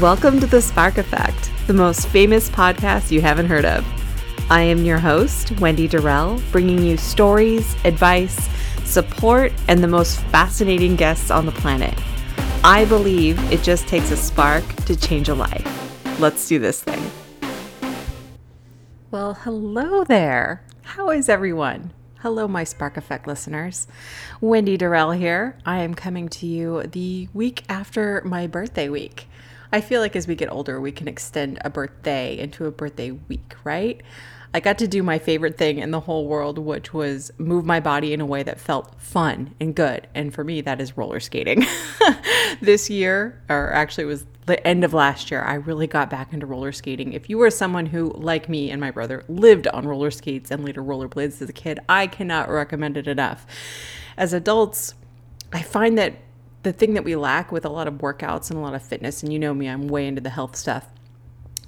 Welcome to The Spark Effect, the most famous podcast you haven't heard of. I am your host, Wendy Dorrel, bringing you stories, advice, support, and the most fascinating guests on the planet. I believe it just takes a spark to change a life. Let's do this thing. Well, hello there. How is everyone? Hello, my Spark Effect listeners. Wendy Dorrel here. I am coming to you the week after my birthday week. I feel like as we get older, we can extend a birthday into a birthday week, right? I got to do my favorite thing in the whole world, which was move my body in a way that felt fun and good. And for me, that is roller skating. this year, or actually, it was the end of last year, I really got back into roller skating. If you were someone who, like me and my brother, lived on roller skates and later rollerblades as a kid, I cannot recommend it enough. As adults, I find that the thing that we lack with a lot of workouts and a lot of fitness, and you know me, I'm way into the health stuff,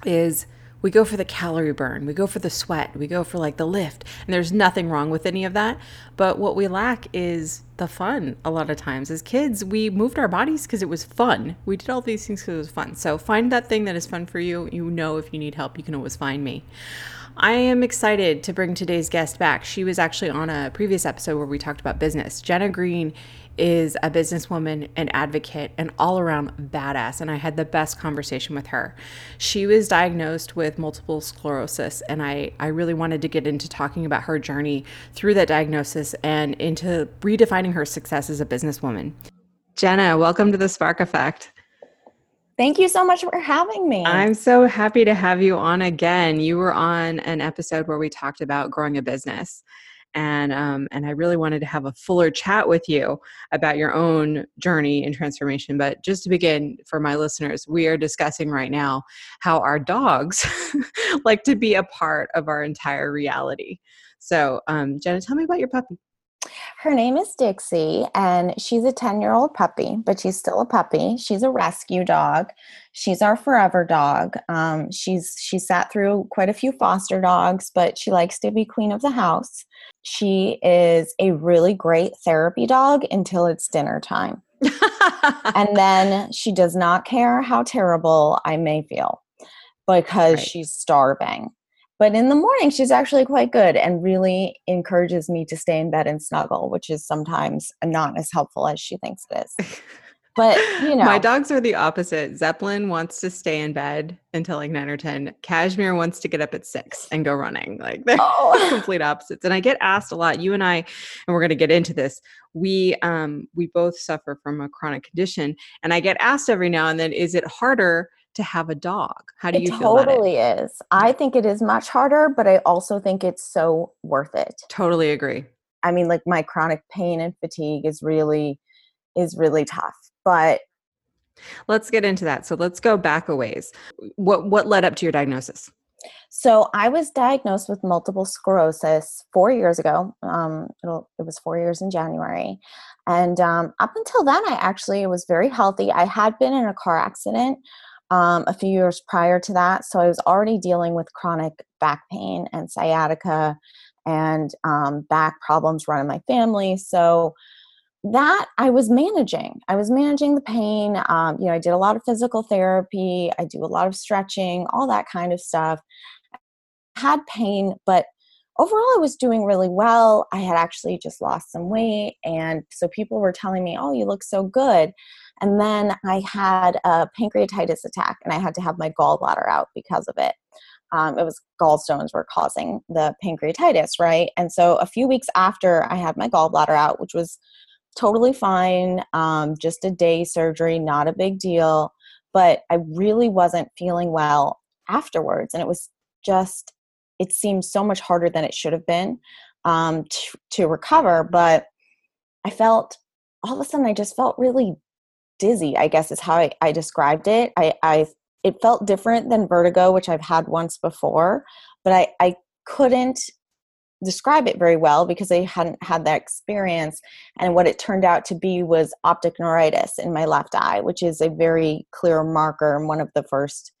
is we go for the calorie burn, we go for the sweat, we go for like the lift, and there's nothing wrong with any of that. But what we lack is the fun a lot of times. As kids, we moved our bodies because it was fun. We did all these things because it was fun. So find that thing that is fun for you. You know, if you need help, you can always find me. I am excited to bring today's guest back. She was actually on a previous episode where we talked about business. Jenna Green is a businesswoman, an advocate, an all around badass. And I had the best conversation with her. She was diagnosed with multiple sclerosis, and I, I really wanted to get into talking about her journey through that diagnosis and into redefining her success as a businesswoman. Jenna, welcome to the Spark Effect. Thank you so much for having me. I'm so happy to have you on again. You were on an episode where we talked about growing a business and um, and I really wanted to have a fuller chat with you about your own journey and transformation. But just to begin, for my listeners, we are discussing right now how our dogs like to be a part of our entire reality. So, um, Jenna, tell me about your puppy. Her name is Dixie, and she's a 10 year old puppy, but she's still a puppy. She's a rescue dog. She's our forever dog. Um, she's she sat through quite a few foster dogs, but she likes to be queen of the house. She is a really great therapy dog until it's dinner time. and then she does not care how terrible I may feel because right. she's starving. But in the morning, she's actually quite good and really encourages me to stay in bed and snuggle, which is sometimes not as helpful as she thinks it is. But you know, my dogs are the opposite. Zeppelin wants to stay in bed until like nine or ten. Cashmere wants to get up at six and go running. Like they're oh. complete opposites. And I get asked a lot. You and I, and we're going to get into this. We um we both suffer from a chronic condition, and I get asked every now and then, is it harder? To have a dog. How do it you feel totally is. I think it is much harder, but I also think it's so worth it. Totally agree. I mean, like my chronic pain and fatigue is really is really tough. But let's get into that. So let's go back a ways. What what led up to your diagnosis? So I was diagnosed with multiple sclerosis four years ago. Um, it was four years in January, and um, up until then, I actually was very healthy. I had been in a car accident um, a few years prior to that. So I was already dealing with chronic back pain and sciatica and um, back problems running my family. So that I was managing. I was managing the pain. Um, you know, I did a lot of physical therapy. I do a lot of stretching, all that kind of stuff. I had pain, but overall I was doing really well. I had actually just lost some weight. And so people were telling me, oh, you look so good. And then I had a pancreatitis attack and I had to have my gallbladder out because of it. Um, it was gallstones were causing the pancreatitis, right? And so a few weeks after I had my gallbladder out, which was totally fine, um, just a day surgery, not a big deal, but I really wasn't feeling well afterwards. And it was just, it seemed so much harder than it should have been um, to, to recover. But I felt all of a sudden, I just felt really dizzy i guess is how i, I described it. I, I it felt different than vertigo which i've had once before but i i couldn't describe it very well because i hadn't had that experience and what it turned out to be was optic neuritis in my left eye which is a very clear marker and one of the first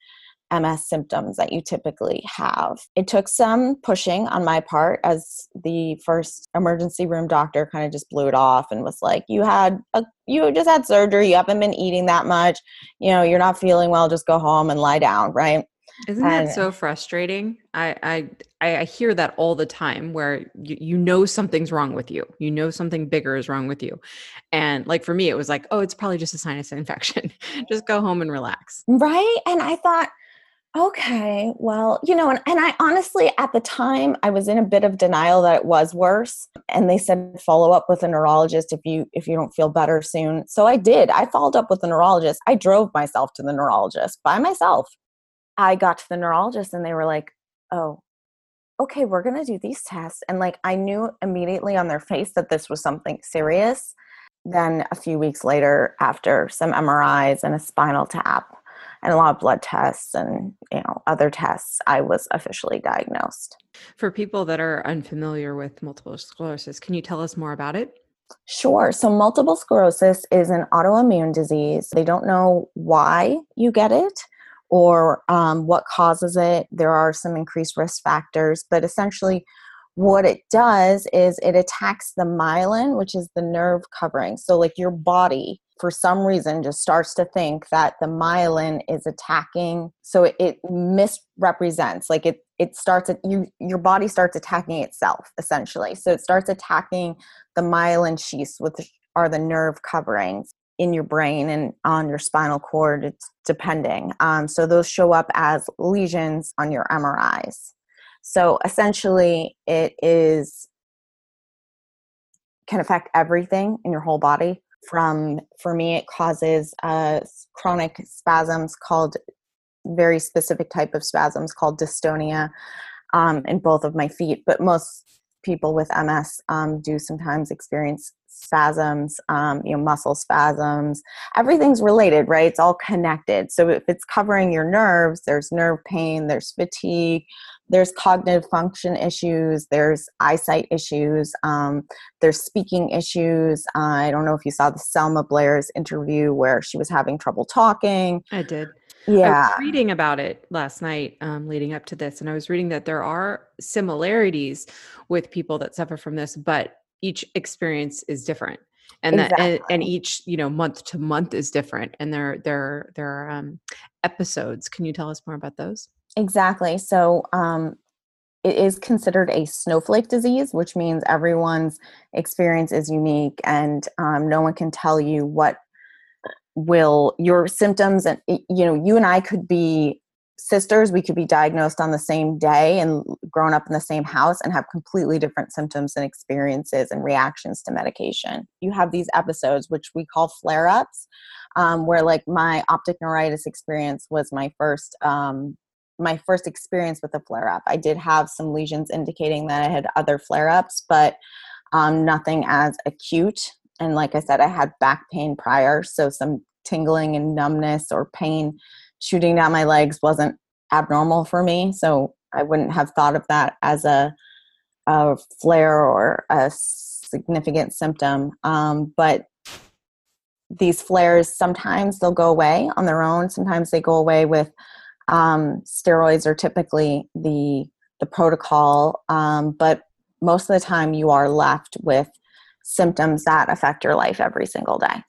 MS symptoms that you typically have. It took some pushing on my part as the first emergency room doctor kind of just blew it off and was like, "You had a you just had surgery, you haven't been eating that much, you know, you're not feeling well, just go home and lie down, right?" Isn't that so frustrating? I, I I hear that all the time where you, you know something's wrong with you. You know something bigger is wrong with you. And like for me, it was like, oh, it's probably just a sinus infection. just go home and relax. Right. And I thought, okay, well, you know, and, and I honestly at the time I was in a bit of denial that it was worse. And they said follow up with a neurologist if you if you don't feel better soon. So I did. I followed up with a neurologist. I drove myself to the neurologist by myself I got to the neurologist and they were like, oh, okay, we're going to do these tests. And like, I knew immediately on their face that this was something serious. Then a few weeks later, after some MRIs and a spinal tap and a lot of blood tests and you know other tests, I was officially diagnosed. For people that are unfamiliar with multiple sclerosis, can you tell us more about it? Sure. So, multiple sclerosis is an autoimmune disease. They don't know why you get it or um, what causes it. There are some increased risk factors, but essentially, what it does is it attacks the myelin, which is the nerve covering. So, like your body, for some reason, just starts to think that the myelin is attacking. So it, it misrepresents, like it it starts you your body starts attacking itself essentially. So it starts attacking the myelin sheaths, which are the nerve coverings in your brain and on your spinal cord, it's depending. Um, so those show up as lesions on your MRIs. So essentially, it is can affect everything in your whole body. From for me, it causes uh, chronic spasms called very specific type of spasms called dystonia um, in both of my feet. But most people with MS um, do sometimes experience spasms, um, you know, muscle spasms. Everything's related, right? It's all connected. So if it's covering your nerves, there's nerve pain, there's fatigue, there's cognitive function issues, there's eyesight issues, um, there's speaking issues. Uh, I don't know if you saw the Selma Blair's interview where she was having trouble talking. I did. Yeah. I was reading about it last night um, leading up to this, and I was reading that there are similarities with people that suffer from this, but each experience is different and exactly. that and, and, each you know month to month is different and there there there are um, episodes can you tell us more about those exactly so um it is considered a snowflake disease which means everyone's experience is unique and um, no one can tell you what will your symptoms and you know you and i could be sisters we could be diagnosed on the same day and grown up in the same house and have completely different symptoms and experiences and reactions to medication. You have these episodes which we call flare-ups um, where like my optic neuritis experience was my first um, my first experience with a flare-up. I did have some lesions indicating that i had other flare-ups but um, nothing as acute. And like i said i had back pain prior so some tingling and numbness or pain shooting down my legs wasn't abnormal for me. So I wouldn't have thought of that as a, a flare or a significant symptom. Um, but these flares sometimes they'll go away on their own. Sometimes they go away with um, steroids are typically the the protocol, um, but most of the time you are left with symptoms that affect your life every single day.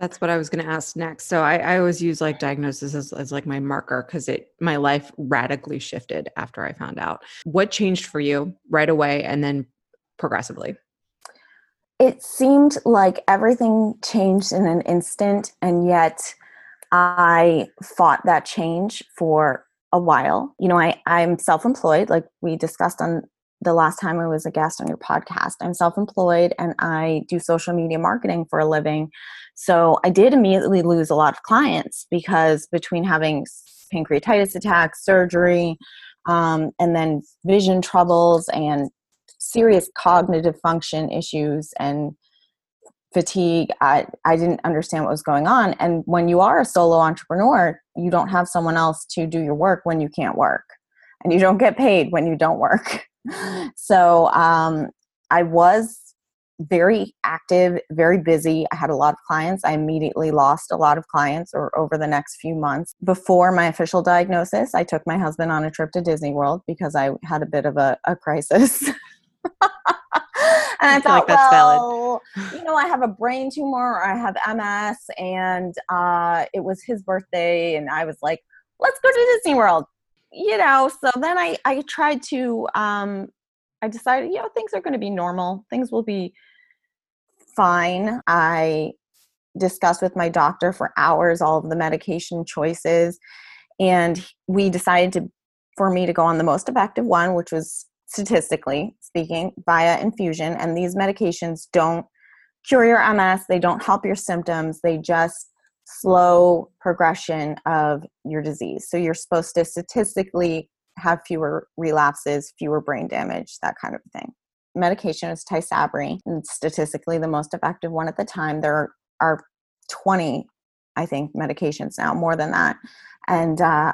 That's what I was going to ask next. So I, I always use like diagnosis as, as like my marker because it my life radically shifted after I found out. What changed for you right away and then progressively? It seemed like everything changed in an instant, and yet I fought that change for a while. You know, I, I'm self employed, like we discussed on the last time I was a guest on your podcast. I'm self employed and I do social media marketing for a living. So I did immediately lose a lot of clients because between having pancreatitis attacks, surgery, um, and then vision troubles and serious cognitive function issues and fatigue, I, I didn't understand what was going on. And when you are a solo entrepreneur, you don't have someone else to do your work when you can't work. And you don't get paid when you don't work. so um, I was very active, very busy. I had a lot of clients. I immediately lost a lot of clients or over the next few months. Before my official diagnosis, I took my husband on a trip to Disney World because I had a bit of a, a crisis. and I, I thought, like well, valid. you know, I have a brain tumor or I have MS, and uh, it was his birthday, and I was like, let's go to Disney World. You know, so then I I tried to um, I decided, you know, things are going to be normal. Things will be fine. I discussed with my doctor for hours all of the medication choices, and we decided to for me to go on the most effective one, which was statistically speaking via infusion. And these medications don't cure your MS. They don't help your symptoms. They just slow progression of your disease. So you're supposed to statistically have fewer relapses, fewer brain damage, that kind of thing medication is Tysabri, and statistically the most effective one at the time. There are 20, I think, medications now, more than that. And uh,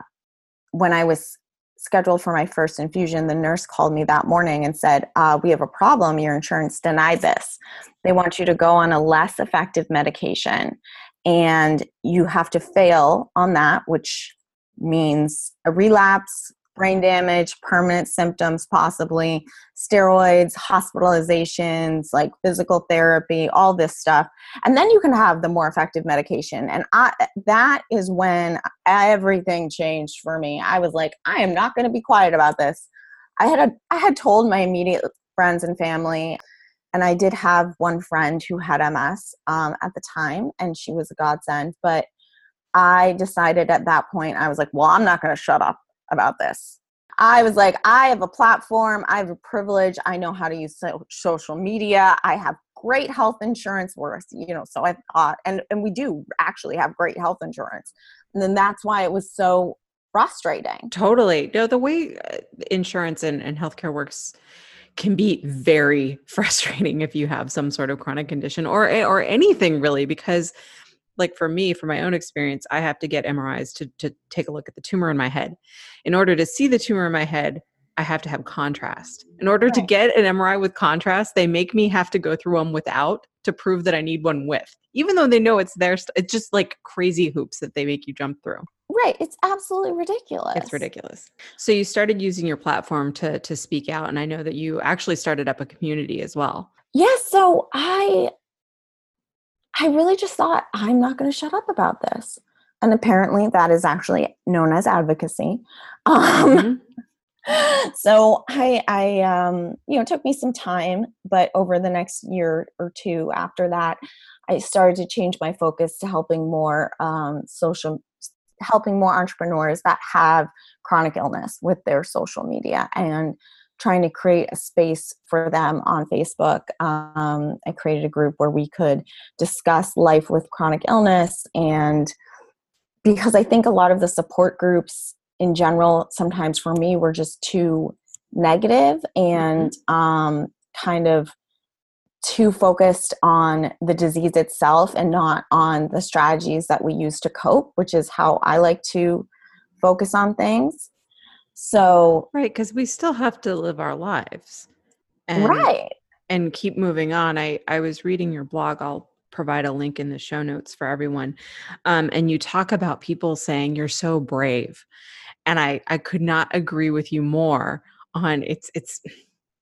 when I was scheduled for my first infusion, the nurse called me that morning and said, uh, We have a problem. Your insurance denied this. They want you to go on a less effective medication, and you have to fail on that, which means a relapse, brain damage, permanent symptoms, possibly steroids, hospitalizations, like physical therapy, all this stuff. And then you can have the more effective medication. And I, that is when everything changed for me. I was like, I am not going to be quiet about this. I had a, I had told my immediate friends and family, and I did have one friend who had MS um, at the time, and she was a godsend. But I decided at that point, I was like, well, I'm not going to shut up about this. I was like, I have a platform, I have a privilege, I know how to use so- social media, I have great health insurance worth, you know, so I thought, and, and we do actually have great health insurance. And then that's why it was so frustrating. Totally. No, the way uh, insurance and, and healthcare works can be very frustrating if you have some sort of chronic condition or eh, or anything really because like for me, for my own experience, I have to get MRIs to, to take a look at the tumor in my head. In order to see the tumor in my head, I have to have contrast. In order right. to get an MRI with contrast, they make me have to go through one without to prove that I need one with, even though they know it's there. It's just like crazy hoops that they make you jump through. Right. It's absolutely ridiculous. It's ridiculous. So you started using your platform to to speak out, and I know that you actually started up a community as well. Yes. Yeah, so I I really just thought, I'm not going to shut up about this. And apparently, that is actually known as advocacy. Um, mm-hmm. so I, I, um, you know, it took me some time, but over the next year or two after that, I started to change my focus to helping more um, social, helping more entrepreneurs that have chronic illness with their social media and trying to create a space for them on Facebook. Um, I created a group where we could discuss life with chronic illness. And because I think a lot of the support groups in general, sometimes for me, were just too negative and mm-hmm. um, kind of too focused on the disease itself and not on the strategies that we use to cope, which is how I like to focus on things. So right, because we still have to live our lives, and, right, and keep moving on. I I was reading your blog. I'll provide a link in the show notes for everyone, um, and you talk about people saying you're so brave, and I I could not agree with you more on it's it's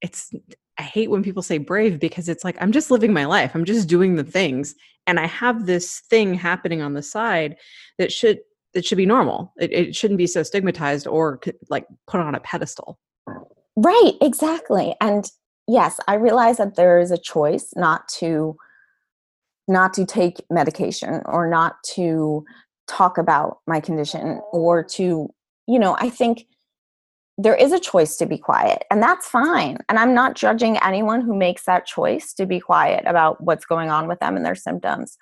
it's I hate when people say brave because it's like I'm just living my life. I'm just doing the things and I have this thing happening on the side that should it should be normal. It, it shouldn't be so stigmatized or like put on a pedestal. Right, exactly. And yes, I realize that there is a choice not to not to take medication or not to talk about my condition or to, you know, I think there is a choice to be quiet and that's fine and i'm not judging anyone who makes that choice to be quiet about what's going on with them and their symptoms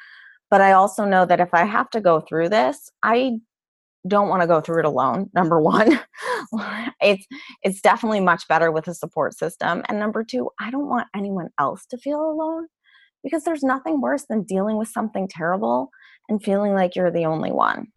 but I also know that if I have to go through this, I don't want to go through it alone. Number one, it's it's definitely much better with a support system. And number two, I don't want anyone else to feel alone because there's nothing worse than dealing with something terrible and feeling like you're the only one.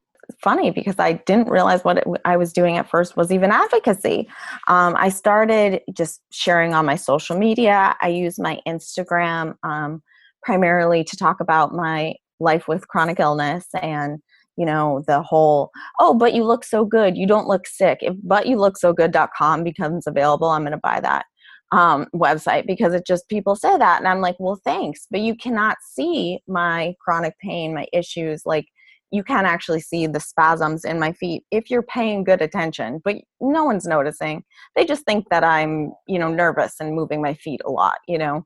Funny because I didn't realize what it, I was doing at first was even advocacy. Um, I started just sharing on my social media. I use my Instagram um, primarily to talk about my life with chronic illness and you know the whole oh but you look so good you don't look sick if but you look so good.com becomes available i'm going to buy that um, website because it just people say that and i'm like well thanks but you cannot see my chronic pain my issues like you can actually see the spasms in my feet if you're paying good attention but no one's noticing. They just think that i'm you know nervous and moving my feet a lot you know?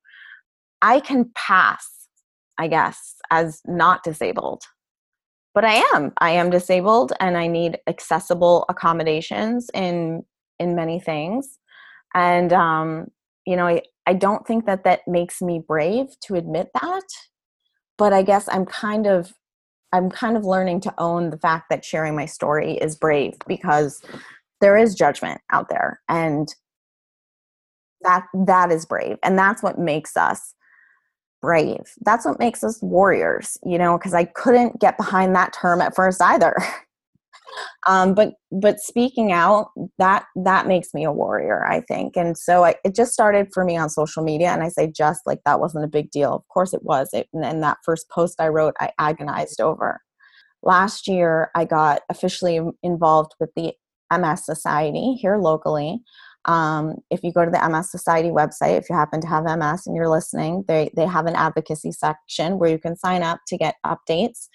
I can pass i guess as not disabled but i am. I am disabled and i need accessible accommodations in in many things. And um you know I, I don't think that that makes me brave to admit that but i guess i'm kind of i'm kind of learning to own the fact that sharing my story is brave because there is judgment out there and that that is brave and that's what makes us brave. That's what makes us warriors you know because i couldn't get behind that term at first either um, but but speaking out that that makes me a warrior i think. And so I, it just started for me on social media and i say just like that wasn't a big deal. Of course it was. It, and that first post i wrote i agonized over. Last year i got officially involved with the ms society here locally. Um, if you go to the MS Society website, if you happen to have MS and you're listening, they, they have an advocacy section where you can sign up to get updates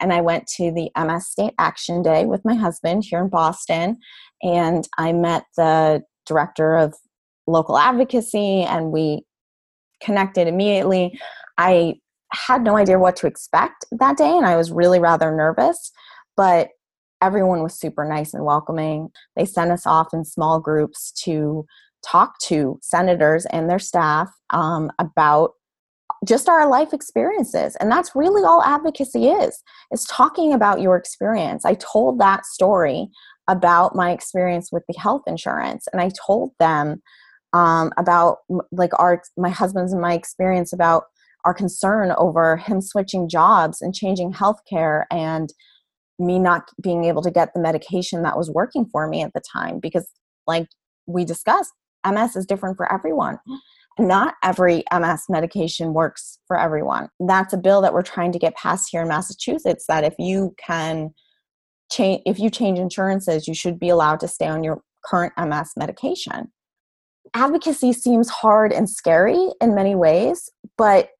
and I went to the MS State Action Day with my husband here in Boston, and I met the director of local advocacy, and we connected immediately. I had no idea what to expect that day, and I was really rather nervous, but everyone was super nice and welcoming. They sent us off in small groups to talk to senators and their staff um, about just our life experiences and that's really all advocacy is is talking about your experience. I told that story about my experience with the health insurance and i told them um, about like our my husband's and my experience about our concern over him switching jobs and changing healthcare and me not being able to get the medication that was working for me at the time because like we discussed ms is different for everyone not every MS medication works for everyone. That's a bill that we're trying to get passed here in Massachusetts that if you can change if you change insurances, you should be allowed to stay on your current MS medication. Advocacy seems hard and scary in many ways, but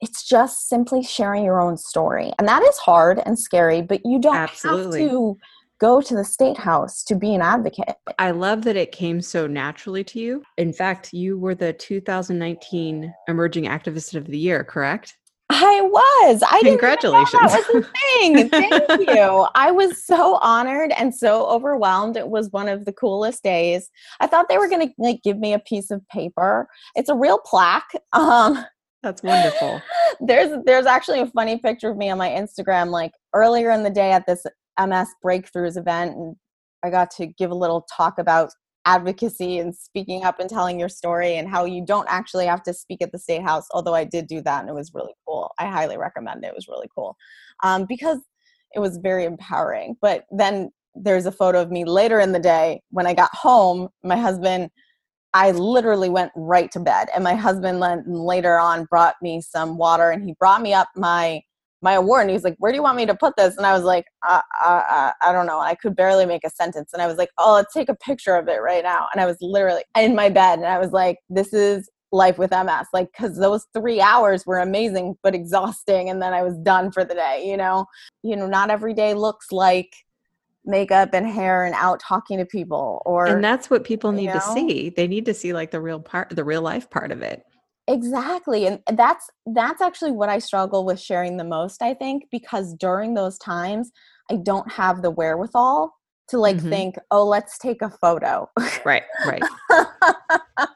it's just simply sharing your own story. And that is hard and scary, but you don't Absolutely. have to go to the state house to be an advocate. I love that it came so naturally to you. In fact, you were the 2019 Emerging Activist of the Year, correct? I was. I congratulations. that was a thing. Thank you. I was so honored and so overwhelmed. It was one of the coolest days. I thought they were going to like give me a piece of paper. It's a real plaque. Um, that's wonderful. There's there's actually a funny picture of me on my Instagram like earlier in the day at this MS Breakthroughs event, and I got to give a little talk about advocacy and speaking up and telling your story and how you don't actually have to speak at the state house although i did do that and it was really cool. I highly recommend it. It was really cool. Um, because it was very empowering. But then there's a photo of me later in the day when i got home my husband i literally went right to bed and my husband later on brought me some water and he brought me up my my award and he was like where do you want me to put this? And i was like uh, uh, uh, i don't know. I could barely make a sentence. And i was like oh let's take a picture of it right now. And i was literally in my bed and i was like this is life with ms like because those three hours were amazing but exhausting and then i was done for the day you know? You know not every day looks like makeup and hair and out talking to people or and that's what people need know? to see. They need to see like the real part the real life part of it exactly and that's that's actually what i struggle with sharing the most i think because during those times i don't have the wherewithal to like mm-hmm. think oh let's take a photo right right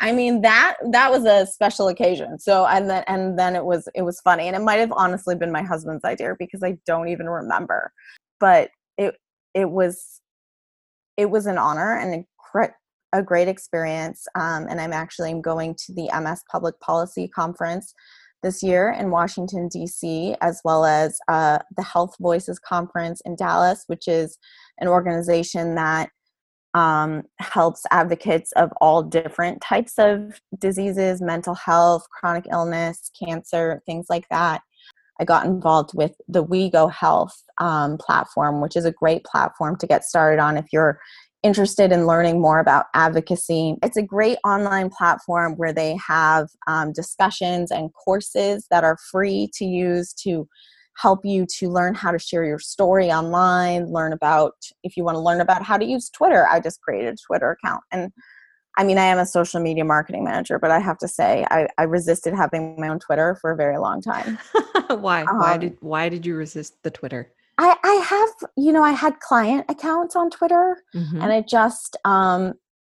i mean that that was a special occasion so and then and then it was it was funny and it might have honestly been my husband's idea because i don't even remember but it it was it was an honor and a great experience. Um, and I'm actually going to the MS Public Policy Conference this year in Washington, D.C., as well as uh, the Health Voices Conference in Dallas, which is an organization that um, helps advocates of all different types of diseases, mental health, chronic illness, cancer, things like that. I got involved with the WeGo Health um, platform, which is a great platform to get started on if you're interested in learning more about advocacy. It's a great online platform where they have um, discussions and courses that are free to use to help you to learn how to share your story online, learn about, if you want to learn about how to use Twitter. I just created a Twitter account. And I mean, I am a social media marketing manager, but I have to say, I, I resisted having my own Twitter for a very long time. why? Um, why did Why did you resist the Twitter? I, I have, you know, I had client accounts on Twitter, mm-hmm. and it just, um,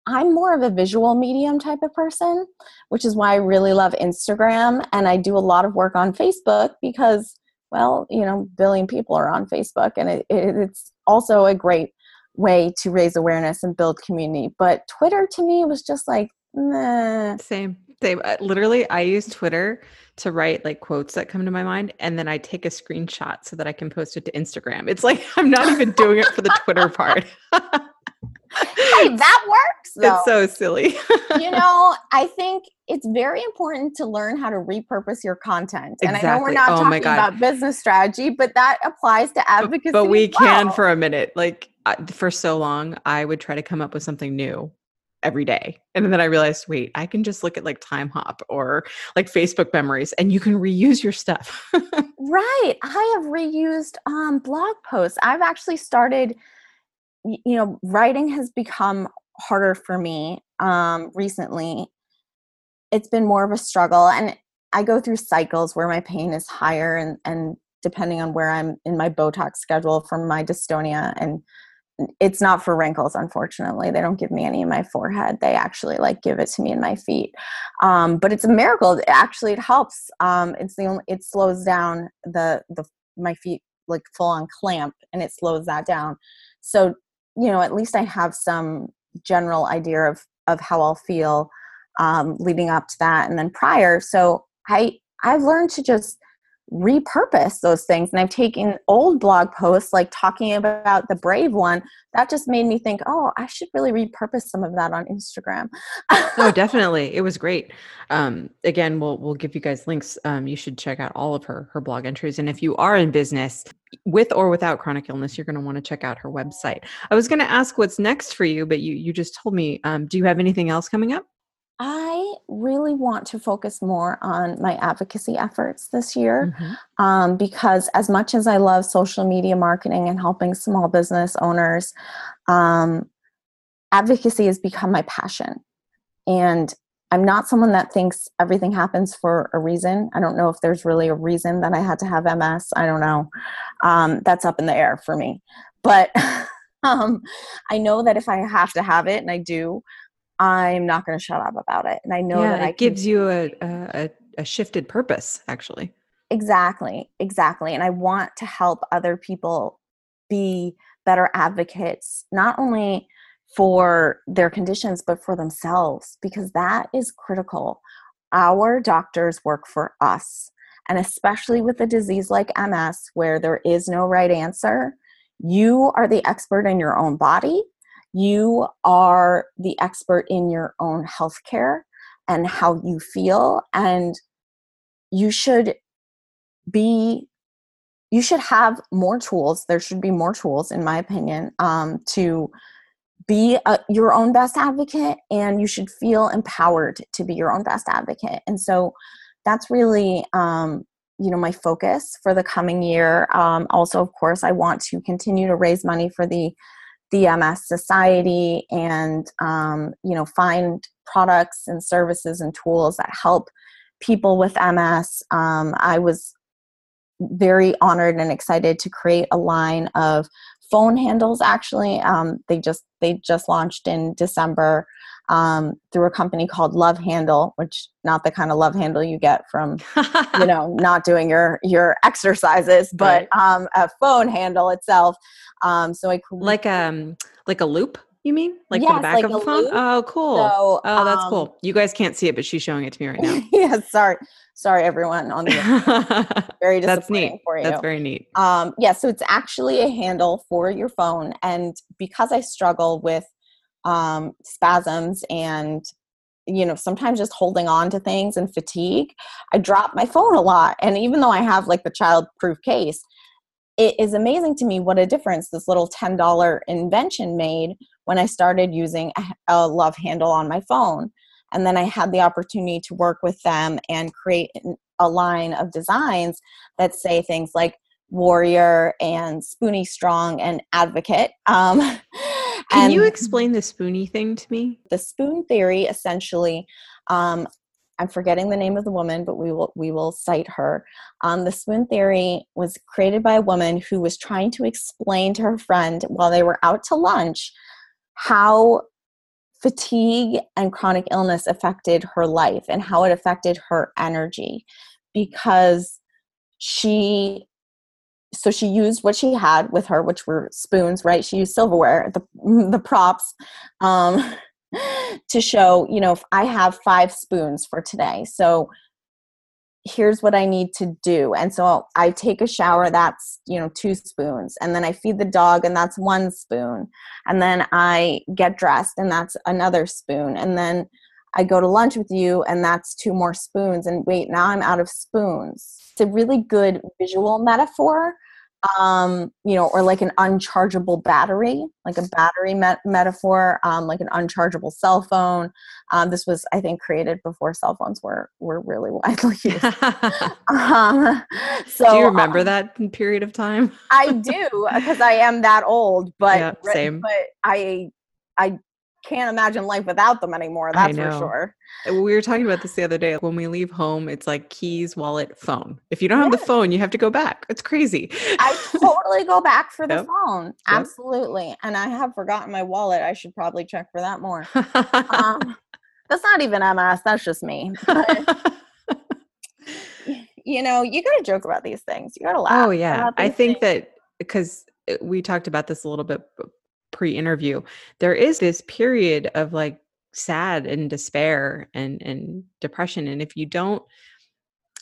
I'm more of a visual medium type of person, which is why I really love Instagram, and I do a lot of work on Facebook because well, you know, billion people are on Facebook, and it, it, it's also a great way to raise awareness and build community. But Twitter to me was just like, meh. Same. Same. Uh, literally, I use Twitter to write like quotes that come to my mind, and then I take a screenshot so that I can post it to Instagram. It's like I'm not even doing it for the Twitter part. hey, that works. Though. It's so silly. you know, I think it's very important to learn how to repurpose your content. Exactly. And. I know we're not oh talking about business strategy, but that applies to advocacy. But, but we well. can for a minute. Like for so long, I would try to come up with something new every day. And then I realized, wait, I can just look at like Timehop or like Facebook memories and you can reuse your stuff. right. I have reused um, blog posts. I've actually started you know, writing has become harder for me um, recently. It's been more of a struggle, and I go through cycles where my pain is higher, and and depending on where I'm in my Botox schedule from my dystonia, and it's not for wrinkles, unfortunately. They don't give me any in my forehead. They actually like give it to me in my feet. Um, but it's a miracle. It actually, it helps. Um, it's the only. It slows down the the my feet like full on clamp, and it slows that down. So you know, at least I have some general idea of of how I'll feel um, leading up to that, and then prior. So I I've learned to just repurpose those things. And i've taken old blog posts like talking about the brave one that just made me think oh i should really repurpose some of that on instagram. Oh definitely. It was great. Um, again we'll we'll give you guys links. Um, you should check out all of her her blog entries. And if you are in business with or without chronic illness you're going to want to check out her website. I was going to ask what's next for you but you you just told me um, do you have anything else coming up I really want to focus more on my advocacy efforts this year mm-hmm. um, because, as much as I love social media marketing and helping small business owners, um, advocacy has become my passion. And I'm not someone that thinks everything happens for a reason. I don't know if there's really a reason that I had to have MS. I don't know. Um, that's up in the air for me. But um, I know that if I have to have it, and I do, I'm not going to shut up about it. And I know yeah, that it gives you a, a, a shifted purpose, actually. Exactly, exactly. And I want to help other people be better advocates, not only for their conditions, but for themselves, because that is critical. Our doctors work for us. And especially with a disease like MS, where there is no right answer, you are the expert in your own body you are the expert in your own healthcare and how you feel and you should be you should have more tools there should be more tools in my opinion um, to be a, your own best advocate and you should feel empowered to be your own best advocate and so that's really um, you know my focus for the coming year. Um, also of course i want to continue to raise money for the the MS Society and um, you know find products and services and tools that help people with MS. Um, I was very honored and excited to create a line of phone handles. Actually, um, they just they just launched in December um, through a company called Love Handle, which not the kind of love handle you get from you know not doing your your exercises, but right. um, a phone handle itself. Um, so I like um like a loop. You mean like yes, the back like of the phone? Loop. Oh, cool. So, oh, that's um, cool. You guys can't see it, but she's showing it to me right now. yeah, sorry. Sorry, everyone on the very That's neat. for you. That's very neat. Um, yeah, so it's actually a handle for your phone, and because I struggle with um, spasms and you know sometimes just holding on to things and fatigue i drop my phone a lot and even though i have like the child proof case it is amazing to me what a difference this little $10 invention made when i started using a, love handle on my phone and then i had the opportunity to work with them and create a line of designs that say things like warrior and spoony strong and advocate um, Can you explain the spoony thing to me? The spoon theory essentially um, I'm forgetting the name of the woman, but we will we will cite her. Um, the spoon theory was created by a woman who was trying to explain to her friend while they were out to lunch how fatigue and chronic illness affected her life and how it affected her energy because she so she used what she had with her, which were spoons, right? She used silverware, the the props, um, to show, you know, if I have five spoons for today, so here's what I need to do. And so I take a shower, that's, you know, two spoons. And then I feed the dog, and that's one spoon. And then I get dressed, and that's another spoon. And then I go to lunch with you, and that's two more spoons. And wait, now I'm out of spoons. It's a really good visual metaphor um, you know, or like an unchargeable battery, like a battery met- metaphor, um, like an unchargeable cell phone. Um, this was, I think, created before cell phones were were really widely used. um, so, do you remember um, that period of time? I do because I am that old, but yeah, same. But I I can't imagine life without them anymore. That's for sure. Uh, we were talking about this the other day. When we leave home, it's like keys, wallet, phone. If you don't have the phone, you have to go back. It's crazy. I totally go back for the yep. phone. Yep. Absolutely. And I have forgotten my wallet. I should probably check for that more. um, that's not even MS. That's just me. But, you know, you got to joke about these things. You got to laugh. Oh yeah, I think things. that because uh, we talked about this a little bit pre-interview there is this period of like sad and despair and and depression and if you don't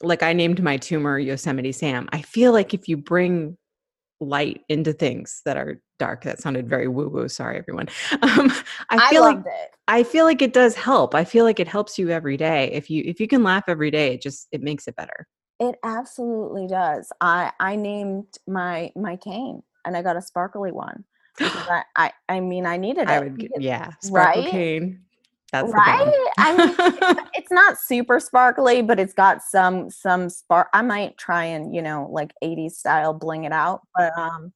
like I named my tumor Yosemite Sam I feel like if you bring light into things that are dark that sounded very woo woo sorry everyone um, I feel I like it. I feel like it does help I feel like it helps you every day if you if you can laugh every day it just it makes it better it absolutely does I I named my my cane and I got a sparkly one I, I, I mean, I needed it. I would, yeah, sparkle right? cane. That's right. I mean, it's not super sparkly, but it's got some some spark. I might try and you know, like '80s style, bling it out. But um,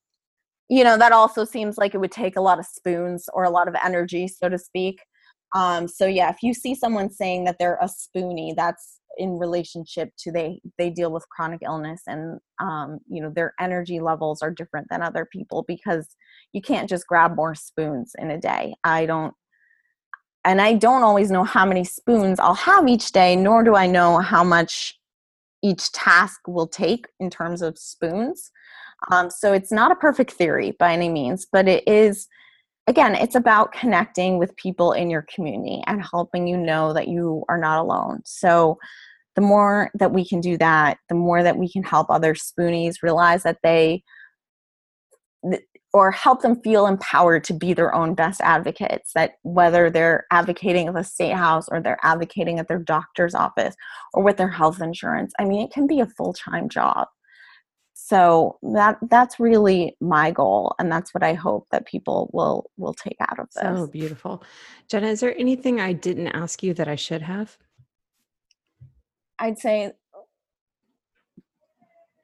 you know, that also seems like it would take a lot of spoons or a lot of energy, so to speak. Um, so yeah, if you see someone saying that they're a spoonie, that's in relationship to they they deal with chronic illness and um, you know their energy levels are different than other people because you can't just grab more spoons in a day. I don't and i don't always know how many spoons i'll have each day nor do i know how much each task will take in terms of spoons. Um, so it's not a perfect theory by any means but it is again it's about connecting with people in your community and helping you know that you are not alone. So the more that we can do that, the more that we can help other spoonies realize that they or help them feel empowered to be their own best advocates that whether they're advocating at the state house or they're advocating at their doctor's office or with their health insurance i mean it can be a full-time job. So that that's really my goal and that's what i hope that people will will take out of this. so beautiful. Jenna is there anything i didn't ask you that i should have I'd say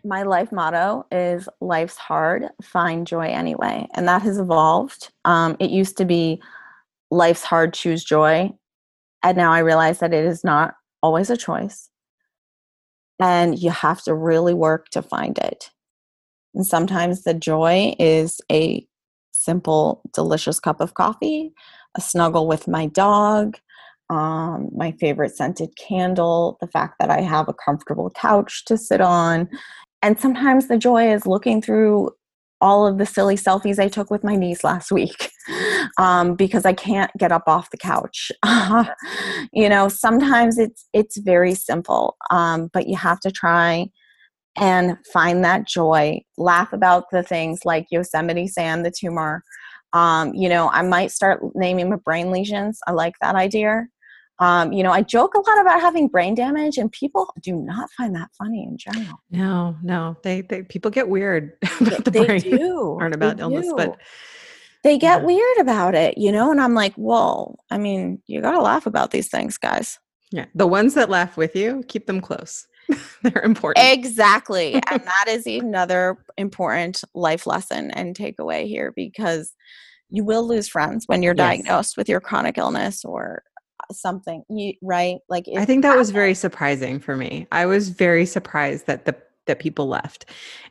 my life motto is life's hard, find joy anyway. And that has evolved. Um, it used to be life's hard, choose joy. And now I realize that it is not always a choice. And you have to really work to find it. And sometimes the joy is a simple, delicious cup of coffee, a snuggle with my dog, um, my favorite scented candle, the fact that I have a comfortable couch to sit on. And sometimes the joy is looking through all of the silly selfies I took with my niece last week um, because I can't get up off the couch. you know, sometimes it's it's very simple, um, but you have to try and find that joy. Laugh about the things like Yosemite Sam, the tumor. Um, you know, I might start naming my brain lesions. I like that idea. Um, you know, I joke a lot about having brain damage, and people do not find that funny in general. No, no, they, they people get weird about the they brain. Do. Aren't about they illness, do. but they get yeah. weird about it, you know. And I'm like, whoa. I mean, you got to laugh about these things, guys. Yeah, the ones that laugh with you, keep them close. They're important. Exactly, and that is another important life lesson and takeaway here because you will lose friends when you're yes. diagnosed with your chronic illness or something you right? Like i think that happened. was very surprising for me. I was very surprised that the that people left.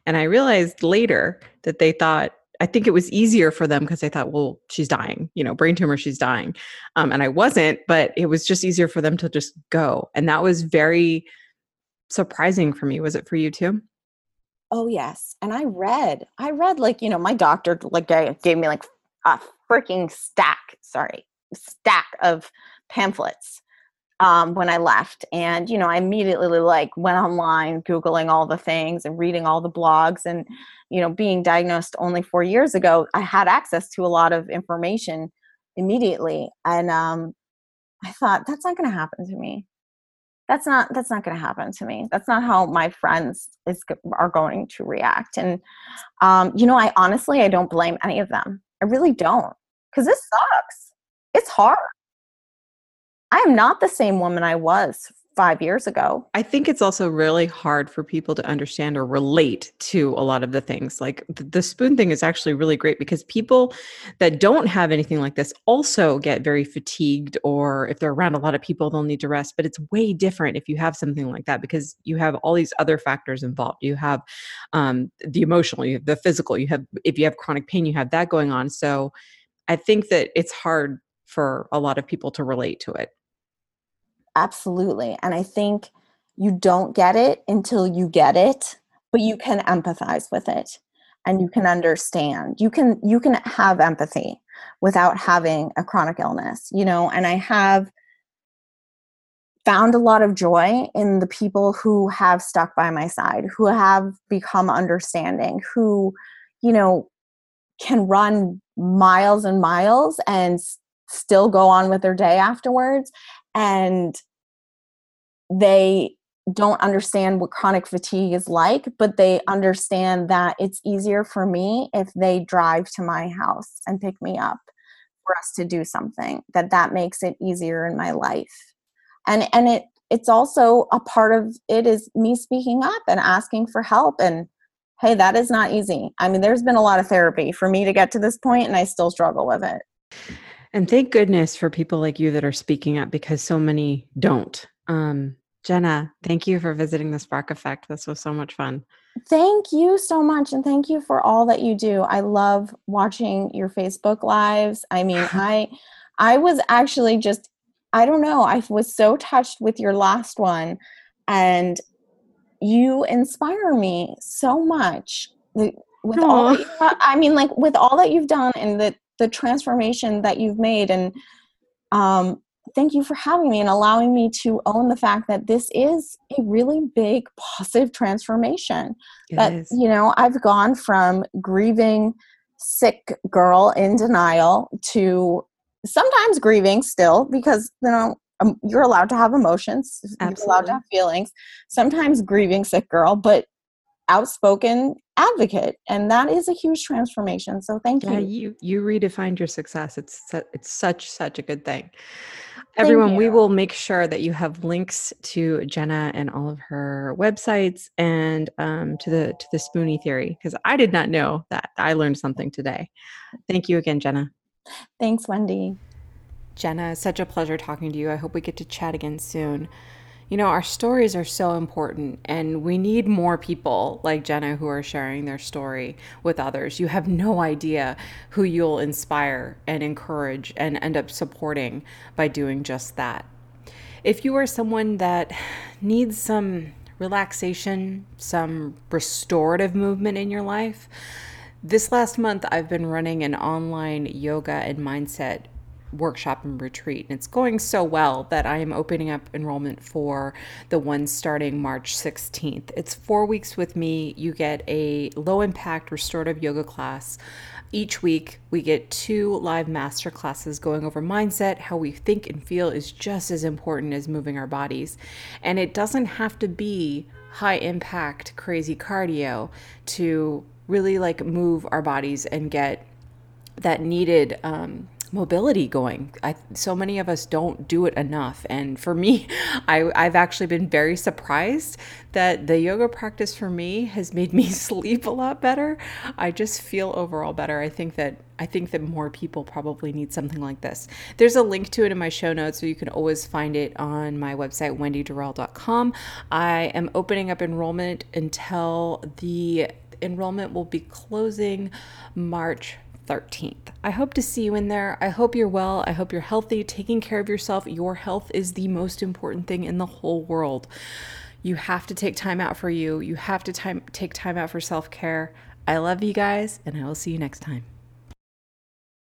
And i realized later that they thought i think it was easier for them because they thought well she's dying you know brain tumor she's dying. Um, and i wasn't but it was just easier for them to just go. And that was very surprising for me. Was it for you too? Oh yes. And i read i read like you know my doctor like gave me like a freaking stack sorry stack of pamphlets um, when I left. And, you know, I immediately like went online, Googling all the things and reading all the blogs. And, you know, being diagnosed only four years ago, I had access to a lot of information immediately. And um, I thought, that's not going to happen to me. That's not that's not going to happen to me. That's not how my friends is are going to react. And um, you know, I honestly I don't blame any of them. I really don't, because this sucks. It's hard. I am not the same woman I was five years ago. I think it's also really hard for people to understand or relate to a lot of the things. Like the spoon thing is actually really great because people that don't have anything like this also get very fatigued, or if they're around a lot of people, they'll need to rest. But it's way different if you have something like that because you have all these other factors involved. You have um, the emotional, you have the physical, you have, if you have chronic pain, you have that going on. So I think that it's hard for a lot of people to relate to it. Absolutely. And I think you don't get it until you get it, but you can empathize with it and you can understand. You can you can have empathy without having a chronic illness, you know, and I have found a lot of joy in the people who have stuck by my side, who have become understanding, who, you know, can run miles and miles and still go on with their day afterwards and they don't understand what chronic fatigue is like, but they understand that it's easier for me if they drive to my house and pick me up for us to do something that that makes it easier in my life. And and it it's also a part of it is me speaking up and asking for help and hey, that is not easy. I mean, there's been a lot of therapy for me to get to this point and I still struggle with it. And thank goodness for people like you that are speaking up because so many don't. Um, Jenna, thank you for visiting the Spark Effect. This was so much fun. Thank you so much. And thank you for all that you do. I love watching your Facebook lives. I mean, I I was actually just I don't know, I was so touched with your last one and you inspire me so much with Aww. all you, I mean like with all that you've done and the the transformation that you've made and um thank you for having me and allowing me to own the fact that this is a really big positive transformation it that is. you know i've gone from grieving sick girl in denial to sometimes grieving still because you know um, you're allowed to have emotions Absolutely. you're allowed to have feelings sometimes grieving sick girl but outspoken advocate and that is a huge transformation so thank yeah, you. you you redefined your success it's it's such such a good thing. Everyone we will make sure that you have links to jenna and all of her websites and um, to the to the spoonie theory because i did not know that i learned something today. Thank you again jenna. Thanks wendy. Jenna it's such a pleasure talking to you i hope we get to chat again soon you know, our stories are so important, and we need more people like Jenna who are sharing their story with others. You have no idea who you'll inspire and encourage and end up supporting by doing just that. If you are someone that needs some relaxation, some restorative movement in your life, this last month, I've been running an online yoga and mindset workshop and retreat. And it's going so well that I am opening up enrollment for the one starting March 16th. It's four weeks with me. You get a low impact restorative yoga class. Each week, we get two live master classes going over mindset. How we think and feel is just as important as moving our bodies. And it doesn't have to be high impact, crazy cardio to really like move our bodies and get that needed um, mobility going. I, so many of us don't do it enough. And for me, I, I've actually been very surprised that the yoga practice for me has made me sleep a lot better. I just feel overall better. I think that I think that more people probably need something like this. There's a link to it in my show notes, so you can always find it on my website, wendydorrel.com. I am opening up enrollment until the enrollment will be closing March 13th. I hope to see you in there. I hope you're well. I hope you're healthy, taking care of yourself. Your health is the most important thing in the whole world. You have to take time out for you. You have to time take time out for self-care. I love you guys and I will see you next time.